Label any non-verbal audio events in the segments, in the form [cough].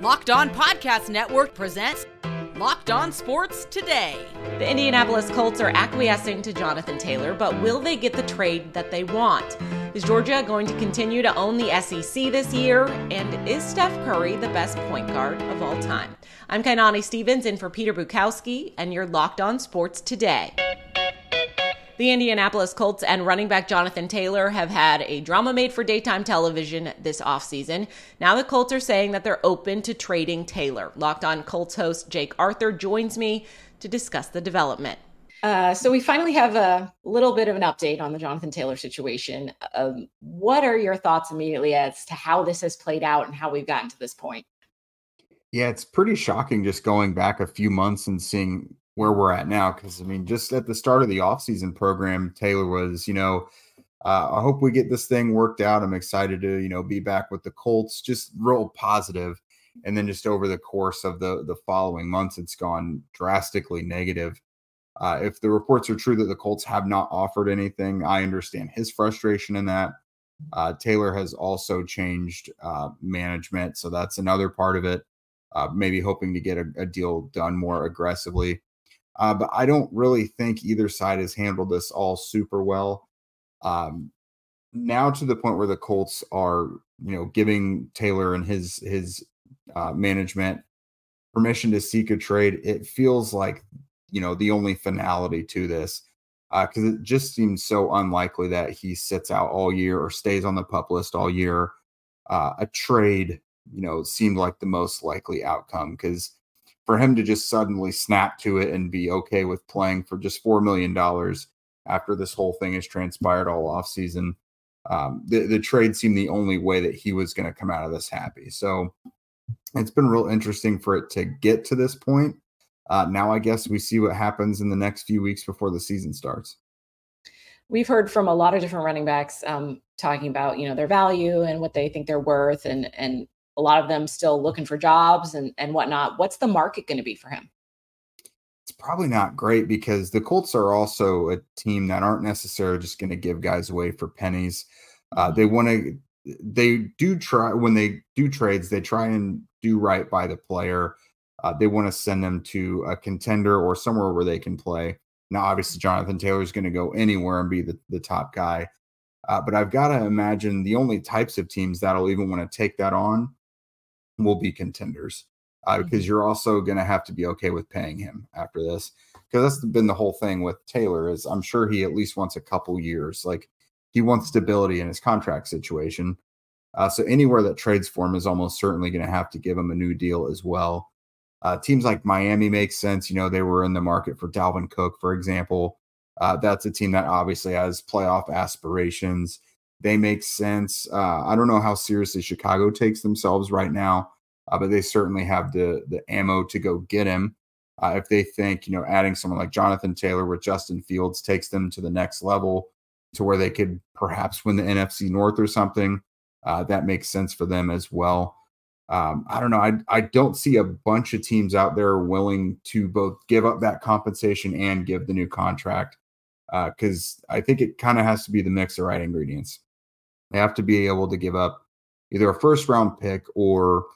Locked On Podcast Network presents Locked On Sports Today. The Indianapolis Colts are acquiescing to Jonathan Taylor, but will they get the trade that they want? Is Georgia going to continue to own the SEC this year? And is Steph Curry the best point guard of all time? I'm Kainani Stevens in for Peter Bukowski, and you're Locked On Sports Today. The Indianapolis Colts and running back Jonathan Taylor have had a drama made for daytime television this offseason. Now the Colts are saying that they're open to trading Taylor. Locked on Colts host Jake Arthur joins me to discuss the development. Uh, so we finally have a little bit of an update on the Jonathan Taylor situation. Um, what are your thoughts immediately as to how this has played out and how we've gotten to this point? Yeah, it's pretty shocking just going back a few months and seeing where we're at now. Because I mean, just at the start of the offseason program, Taylor was, you know, uh, I hope we get this thing worked out. I'm excited to, you know, be back with the Colts. Just real positive. And then just over the course of the the following months, it's gone drastically negative. Uh, if the reports are true that the Colts have not offered anything, I understand his frustration in that. Uh, Taylor has also changed uh, management, so that's another part of it. Uh, maybe hoping to get a, a, deal done more aggressively. Uh, but I don't really think either side has handled this all super well. Um, now to the point where the Colts are, you know, giving Taylor and his his uh, management permission to seek a trade. It feels like you know the only finality to this because uh, it just seems so unlikely that he sits out all year or stays on the pup list all year. Uh, a trade, you know, seemed like the most likely outcome because for him to just suddenly snap to it and be okay with playing for just four million dollars after this whole thing has transpired all off season, um, the the trade seemed the only way that he was going to come out of this happy. So it's been real interesting for it to get to this point. Uh, now I guess we see what happens in the next few weeks before the season starts. We've heard from a lot of different running backs um, talking about you know their value and what they think they're worth, and and a lot of them still looking for jobs and, and whatnot. What's the market going to be for him? It's probably not great because the Colts are also a team that aren't necessarily just going to give guys away for pennies. Uh, they mm-hmm. want to, they do try when they do trades, they try and do right by the player. Uh, they want to send them to a contender or somewhere where they can play. Now, obviously, Jonathan Taylor is going to go anywhere and be the, the top guy. Uh, but I've got to imagine the only types of teams that'll even want to take that on will be contenders uh, mm-hmm. because you're also going to have to be okay with paying him after this because that's been the whole thing with Taylor is I'm sure he at least wants a couple years like he wants stability in his contract situation uh, so anywhere that trades for him is almost certainly going to have to give him a new deal as well uh, teams like Miami make sense you know they were in the market for Dalvin Cook for example uh, that's a team that obviously has playoff aspirations they make sense. Uh, I don't know how seriously Chicago takes themselves right now, uh, but they certainly have the the ammo to go get him. Uh, if they think you know adding someone like Jonathan Taylor with Justin Fields takes them to the next level, to where they could perhaps win the NFC North or something, uh, that makes sense for them as well. Um, I don't know. I I don't see a bunch of teams out there willing to both give up that compensation and give the new contract because uh, I think it kind of has to be the mix of right ingredients. They have to be able to give up either a first round pick or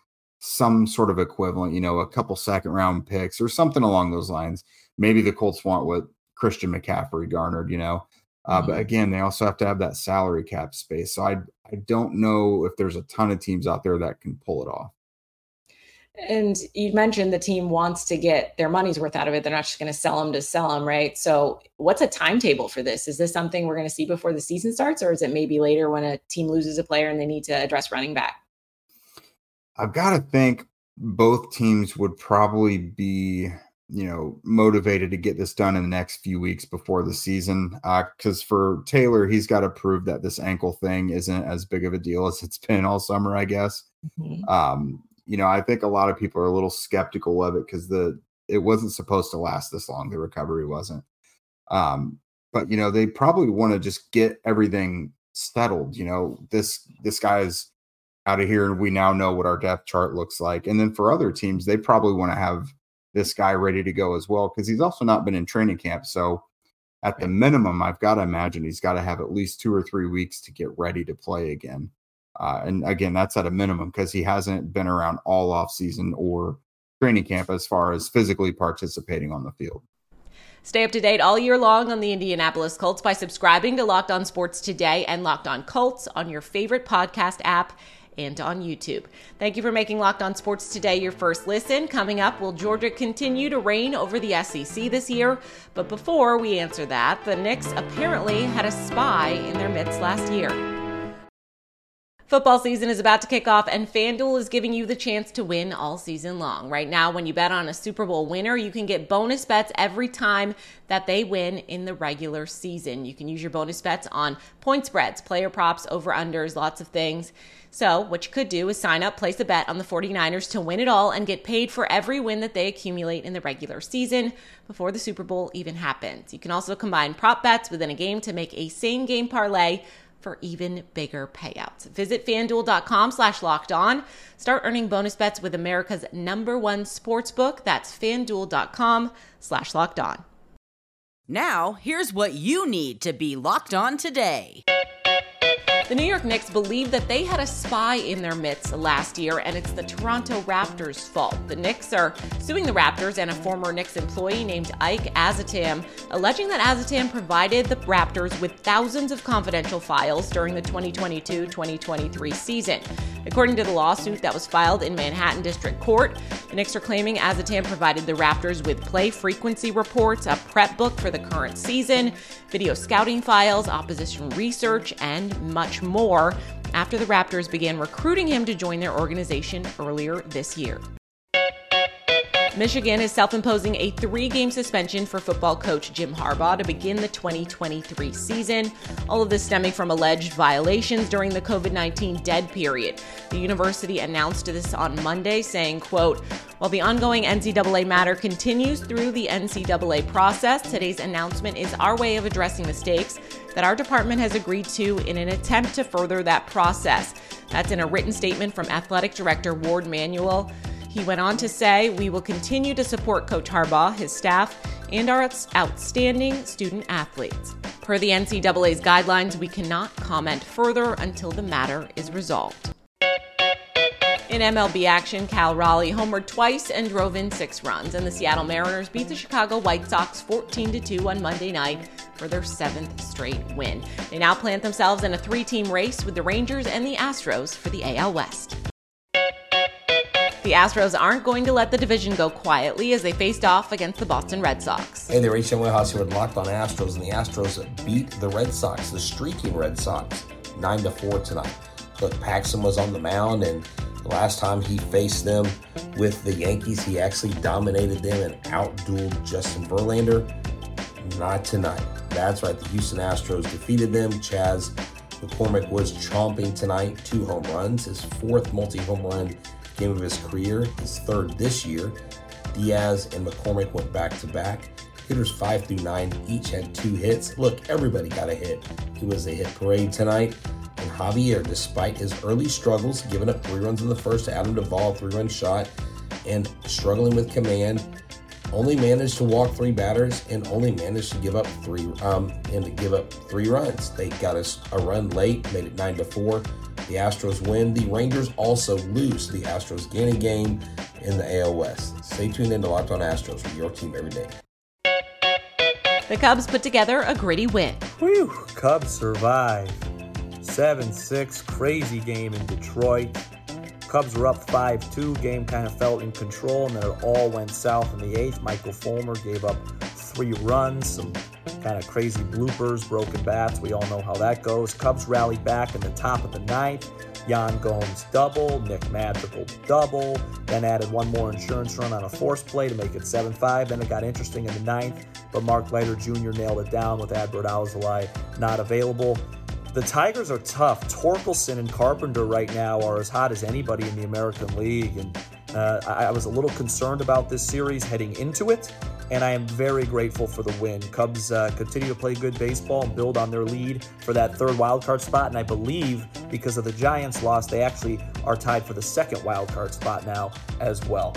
some sort of equivalent, you know, a couple second round picks or something along those lines. Maybe the Colts want what Christian McCaffrey garnered, you know. Uh, mm-hmm. But again, they also have to have that salary cap space. So I I don't know if there's a ton of teams out there that can pull it off. And you mentioned the team wants to get their money's worth out of it. They're not just going to sell them to sell them, right? So, what's a timetable for this? Is this something we're going to see before the season starts, or is it maybe later when a team loses a player and they need to address running back? I've got to think both teams would probably be, you know, motivated to get this done in the next few weeks before the season. Because uh, for Taylor, he's got to prove that this ankle thing isn't as big of a deal as it's been all summer, I guess. Mm-hmm. Um, you know, I think a lot of people are a little skeptical of it because the it wasn't supposed to last this long. The recovery wasn't. Um, but you know, they probably want to just get everything settled. You know, this this guy's out of here, and we now know what our depth chart looks like. And then for other teams, they probably want to have this guy ready to go as well because he's also not been in training camp. So at the minimum, I've got to imagine he's got to have at least two or three weeks to get ready to play again. Uh, and again, that's at a minimum because he hasn't been around all off season or training camp as far as physically participating on the field. Stay up to date all year long on the Indianapolis Colts by subscribing to Locked On Sports Today and Locked On Colts on your favorite podcast app and on YouTube. Thank you for making Locked On Sports Today your first listen. Coming up, will Georgia continue to reign over the SEC this year? But before we answer that, the Knicks apparently had a spy in their midst last year. Football season is about to kick off, and FanDuel is giving you the chance to win all season long. Right now, when you bet on a Super Bowl winner, you can get bonus bets every time that they win in the regular season. You can use your bonus bets on point spreads, player props, over unders, lots of things. So, what you could do is sign up, place a bet on the 49ers to win it all, and get paid for every win that they accumulate in the regular season before the Super Bowl even happens. You can also combine prop bets within a game to make a same game parlay for even bigger payouts. Visit fanduel.com slash locked on. Start earning bonus bets with America's number one sports book. That's fanduel.com slash locked on. Now, here's what you need to be locked on today. The New York Knicks believe that they had a spy in their midst last year, and it's the Toronto Raptors' fault. The Knicks are suing the Raptors and a former Knicks employee named Ike Azotam, alleging that Azotam provided the Raptors with thousands of confidential files during the 2022 2023 season. According to the lawsuit that was filed in Manhattan District Court, the Knicks are claiming Azotam provided the Raptors with play frequency reports, a prep book for the current season, video scouting files, opposition research, and much much more after the Raptors began recruiting him to join their organization earlier this year. Michigan is self imposing a three game suspension for football coach Jim Harbaugh to begin the 2023 season. All of this stemming from alleged violations during the COVID 19 dead period. The university announced this on Monday, saying, quote, while the ongoing NCAA matter continues through the NCAA process, today's announcement is our way of addressing mistakes that our department has agreed to in an attempt to further that process. That's in a written statement from Athletic Director Warde Manuel. He went on to say, We will continue to support Coach Harbaugh, his staff, and our outstanding student athletes. Per the NCAA's guidelines, we cannot comment further until the matter is resolved. In MLB action, Cal Raleigh homered twice and drove in six runs, and the Seattle Mariners beat the Chicago White Sox 14 2 on Monday night for their seventh straight win. They now plant themselves in a three team race with the Rangers and the Astros for the AL West. The Astros aren't going to let the division go quietly as they faced off against the Boston Red Sox. Hey there, HM Wayhouse here with Locked on Astros, and the Astros beat the Red Sox, the streaking Red Sox, 9 to 4 tonight. Look, Paxton was on the mound, and the last time he faced them with the Yankees, he actually dominated them and outdueled Justin Verlander. Not tonight. That's right, the Houston Astros defeated them. Chas McCormick was chomping tonight, two home runs, his fourth multi home run game of his career, his third this year. Diaz and McCormick went back to back. Hitters five through nine each had two hits. Look, everybody got a hit. It was a hit parade tonight. And Javier, despite his early struggles, giving up three runs in the first to Adam Duvall, three run shot, and struggling with command, only managed to walk three batters and only managed to give up three um and to give up three runs. They got a, a run late, made it nine to four. The Astros win. The Rangers also lose. The Astros gain a game in the AL West. Stay tuned in to Locked On Astros for your team every day. The Cubs put together a gritty win. Whew, Cubs survive. 7 6, crazy game in Detroit. Cubs were up 5 2. Game kind of felt in control, and then it all went south in the eighth. Michael Fulmer gave up three runs, some kind of crazy bloopers, broken bats. We all know how that goes. Cubs rallied back in the top of the ninth. Yan Gomes double, Nick Madrigal double, then added one more insurance run on a force play to make it 7 5. Then it got interesting in the ninth, but Mark Leiter Jr. nailed it down with Adbert Alzolay not available. The Tigers are tough. Torkelson and Carpenter right now are as hot as anybody in the American League, and uh, I, I was a little concerned about this series heading into it and I am very grateful for the win. Cubs uh, continue to play good baseball and build on their lead for that third wildcard spot, and I believe because of the Giants' loss, they actually are tied for the second wildcard spot now as well.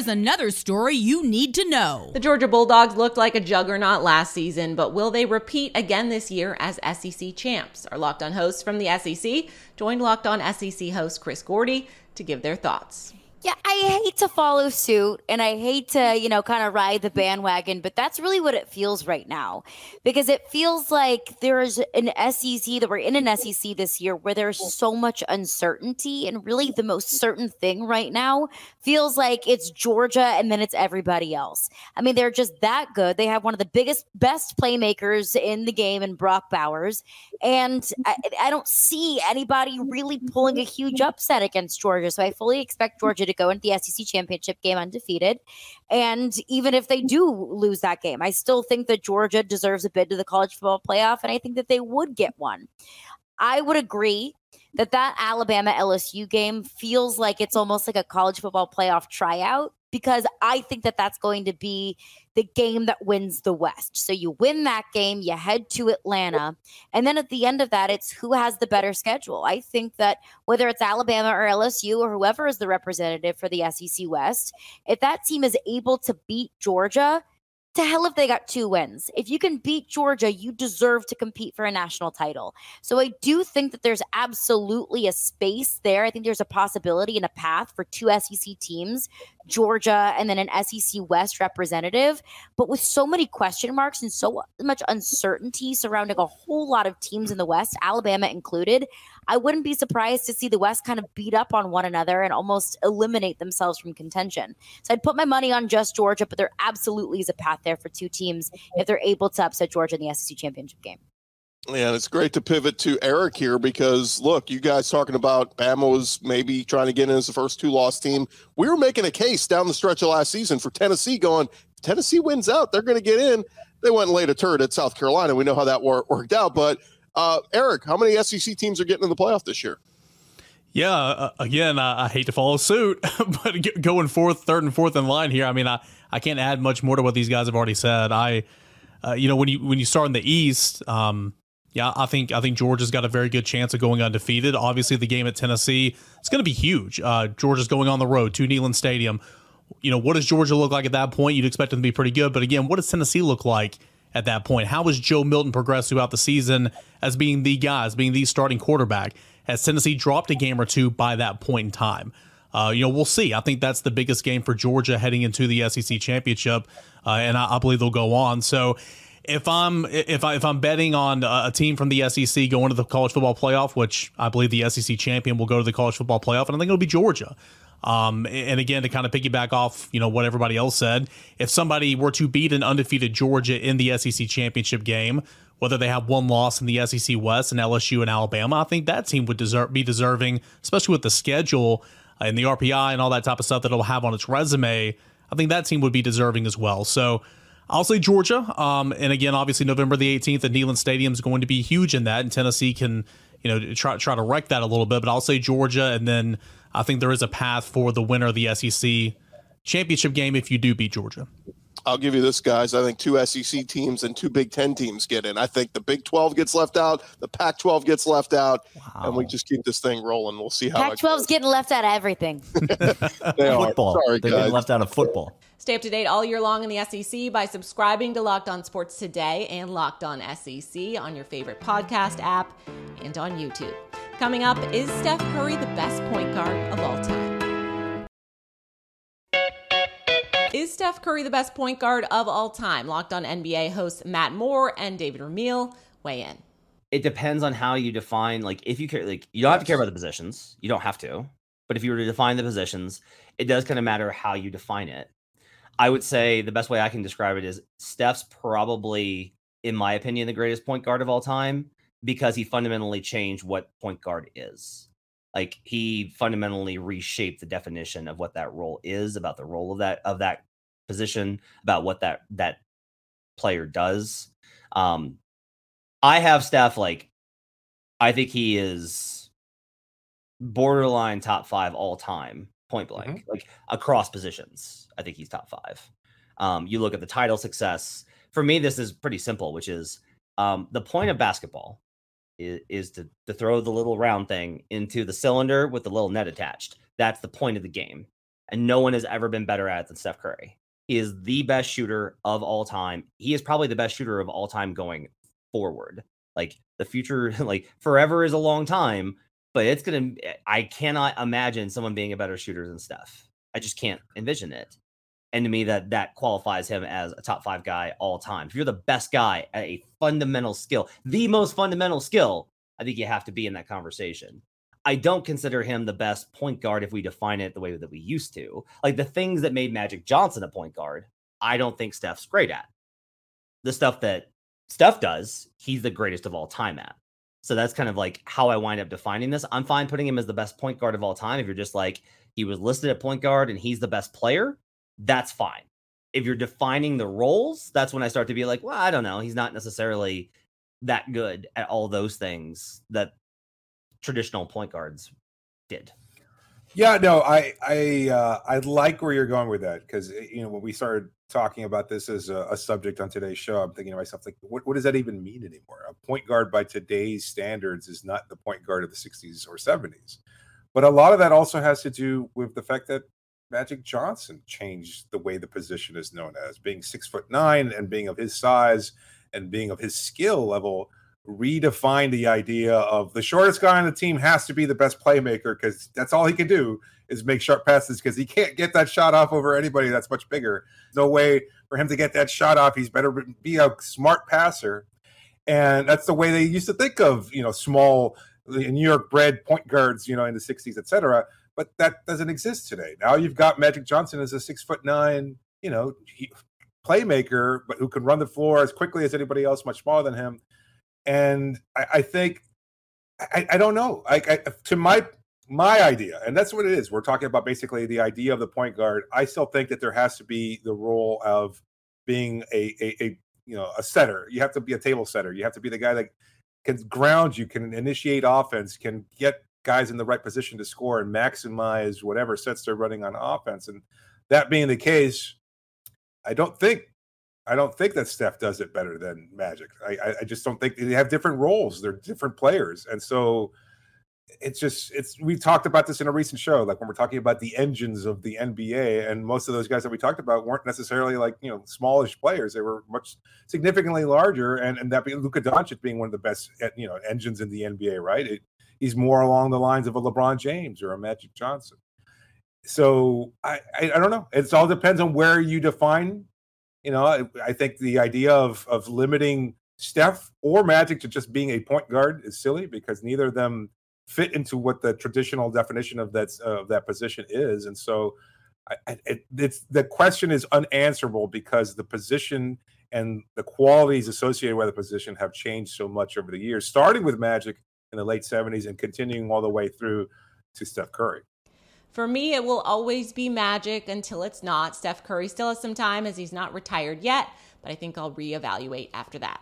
Here's another story you need to know. The Georgia Bulldogs looked like a juggernaut last season, but will they repeat again this year as SEC champs? Our Locked On hosts from the SEC joined Locked On SEC host Chris Gordy to give their thoughts. Yeah, I hate to follow suit and I hate to, you know, kind of ride the bandwagon, but that's really what it feels right now because it feels like there's an SEC that we're in an SEC this year where there's so much uncertainty. And really, the most certain thing right now feels like it's Georgia and then it's everybody else. I mean, they're just that good. They have one of the biggest, best playmakers in the game in Brock Bowers. And I, I don't see anybody really pulling a huge upset against Georgia. So I fully expect Georgia to go into the SEC championship game undefeated. And even if they do lose that game, I still think that Georgia deserves a bid to the college football playoff. And I think that they would get one. I would agree that that Alabama LSU game feels like it's almost like a college football playoff tryout because I think that that's going to be the game that wins the West. So you win that game, you head to Atlanta, and then at the end of that, it's who has the better schedule. I think that whether it's Alabama or LSU or whoever is the representative for the SEC West, if that team is able to beat Georgia, to hell if they got two wins. If you can beat Georgia, you deserve to compete for a national title. So I do think that there's absolutely a space there. I think there's a possibility and a path for two SEC teams, Georgia and then an SEC West representative. But with so many question marks and so much uncertainty surrounding a whole lot of teams in the West, Alabama included, I wouldn't be surprised to see the West kind of beat up on one another and almost eliminate themselves from contention. So I'd put my money on just Georgia, but there absolutely is a path there for two teams if they're able to upset Georgia in the SEC championship game. Yeah, it's great to pivot to Eric here because look, you guys talking about Bama was maybe trying to get in as the first two loss team. We were making a case down the stretch of last season for Tennessee going, Tennessee wins out, they're going to get in. They went and laid a turd at South Carolina. We know how that wor- worked out. But uh, Eric, how many SEC teams are getting in the playoff this year? Yeah, uh, again, I, I, hate to follow suit, [laughs] but going fourth, third, and fourth in line here, I mean, I, I can't add much more to what these guys have already said. I, uh, you know, when you when you start in the East, um, yeah, I think I think Georgia's got a very good chance of going undefeated. Obviously, the game at Tennessee it's going to be huge. Uh, Georgia's going on the road to Neyland Stadium. You know, what does Georgia look like at that point? You'd expect them to be pretty good, but again, what does Tennessee look like at that point? How has Joe Milton progressed throughout the season as being the guy, as being the starting quarterback? Has Tennessee dropped a game or two by that point in time? Uh, you know, we'll see. I think that's the biggest game for Georgia heading into the SEC championship, uh, and I, I, believe they'll go on. So, if I'm if I if I'm betting on a team from the SEC going to the college football playoff, which I believe the SEC champion will go to the college football playoff, and I think it'll be Georgia. Um, and again, to kind of piggyback off, you know, what everybody else said, if somebody were to beat an undefeated Georgia in the SEC championship game, whether they have one loss in the SEC West and LSU and Alabama, I think that team would deserve be deserving, especially with the schedule and the RPI and all that type of stuff that it'll have on its resume. I think that team would be deserving as well. So I'll say Georgia. Um, and again, obviously November the 18th at Neyland Stadium is going to be huge in that, and Tennessee can, you know, try try to wreck that a little bit. But I'll say Georgia, and then I think there is a path for the winner of the SEC championship game if you do beat Georgia. I'll give you this, guys. I think two SEC teams and two Big Ten teams get in. I think the Big 12 gets left out, the Pac 12 gets left out, wow. and we just keep this thing rolling. We'll see how Pac 12 is getting left out of everything. [laughs] they football. Sorry, They're getting left out of football. Stay up to date all year long in the SEC by subscribing to Locked On Sports Today and Locked On SEC on your favorite podcast app and on YouTube. Coming up, is Steph Curry the best point guard of all time? Is Steph Curry the best point guard of all time? Locked on NBA hosts Matt Moore and David Ramil weigh in. It depends on how you define. Like, if you care, like, you don't have to care about the positions. You don't have to. But if you were to define the positions, it does kind of matter how you define it. I would say the best way I can describe it is Steph's probably, in my opinion, the greatest point guard of all time because he fundamentally changed what point guard is. Like he fundamentally reshaped the definition of what that role is, about the role of that of that position, about what that that player does. Um I have Steph like I think he is borderline top five all time point blank, mm-hmm. like across positions. I think he's top five. Um, you look at the title success. For me, this is pretty simple, which is um, the point of basketball is, is to, to throw the little round thing into the cylinder with the little net attached. That's the point of the game. and no one has ever been better at it than Steph Curry. Is the best shooter of all time. He is probably the best shooter of all time going forward. Like the future, [laughs] like forever is a long time, but it's gonna. I cannot imagine someone being a better shooter than Steph. I just can't envision it. And to me, that that qualifies him as a top five guy all time. If you're the best guy at a fundamental skill, the most fundamental skill, I think you have to be in that conversation. I don't consider him the best point guard if we define it the way that we used to. Like the things that made Magic Johnson a point guard, I don't think Steph's great at. The stuff that Steph does, he's the greatest of all time at. So that's kind of like how I wind up defining this. I'm fine putting him as the best point guard of all time. If you're just like, he was listed at point guard and he's the best player, that's fine. If you're defining the roles, that's when I start to be like, well, I don't know. He's not necessarily that good at all those things that traditional point guards did. Yeah, no, I I uh, I like where you're going with that because eh, you know when we started talking about this as a, a, subject on today's show, I'm thinking to myself like, what, what does that even mean anymore? A point guard by today's standards is not the point guard of the 60s or 70s, but a lot of that also has to do with the fact that Magic Johnson changed the way the position is known as being six foot nine and being of his size and being of his skill level redefine the idea of the shortest guy on the team has to be the best playmaker because that's all he can do is make sharp passes because he can't get that shot off over anybody that's much bigger. No way for him to get that shot off. He's better be a smart passer. And that's the way they used to think of, you know, small New York bred point guards, you know, in the 60s, et cetera. But that doesn't exist today. Now you've got Magic Johnson as a six foot nine, you know, playmaker, but who can run the floor as quickly as anybody else, much smaller than him and I, I think I, I, don't know. I, to my my idea, and that's what it is. We're talking about basically the idea of the point guard. I still think that there has to be the role of being a, a, a you know a setter. You have to be a table setter. You have to be the guy that can ground you, can initiate offense, can get guys in the right position to score and maximize whatever sets they're running on offense. And that being the case, I don't think I don't think that Steph does it better than Magic. I, I just don't think they have different roles. They're different players, and so it's just it's. We talked about this in a recent show, like when we're talking about the engines of the NBA, and most of those guys that we talked about weren't necessarily like you know smallish players. They were much significantly larger, and and that being Luka Doncic being one of the best eh, you know engines in the NBA, right? It, he's more along the lines of a LeBron James or a Magic Johnson. So I, I, I don't know. It all depends on where you define you know, I, I think the idea of of limiting Steph or Magic to just being a point guard is silly because neither of them fit into what the traditional definition of that of that position is, and so I, it, it's the question is unanswerable because the position and the qualities associated with the position have changed so much over the years, starting with Magic in the late '70s and continuing all the way through to Steph Curry. For me, it will always be magic until it's not. Steph Curry still has some time as he's not retired yet, but I think I'll reevaluate after that.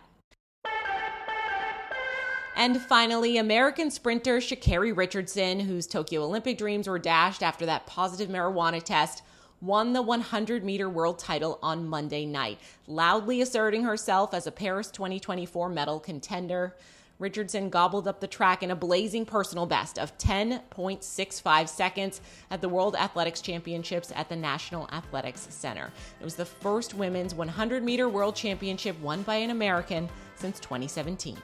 And finally, American sprinter Sha'Carri Richardson, whose Tokyo Olympic dreams were dashed after that positive marijuana test, won the 100 meter world title on Monday night, loudly asserting herself as a Paris 2024 medal contender. Richardson gobbled up the track in a blazing personal best of 10.65 seconds at the World Athletics Championships at the National Athletics Center. It was the first women's 100 meter world championship won by an American since 2017.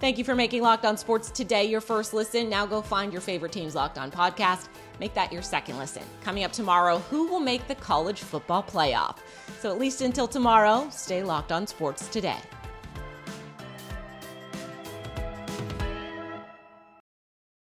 Thank you for making Locked On Sports today your first listen. Now go find your favorite team's Locked On podcast. Make that your second listen. Coming up tomorrow, who will make the college football playoff? So at least until tomorrow, stay locked on sports today.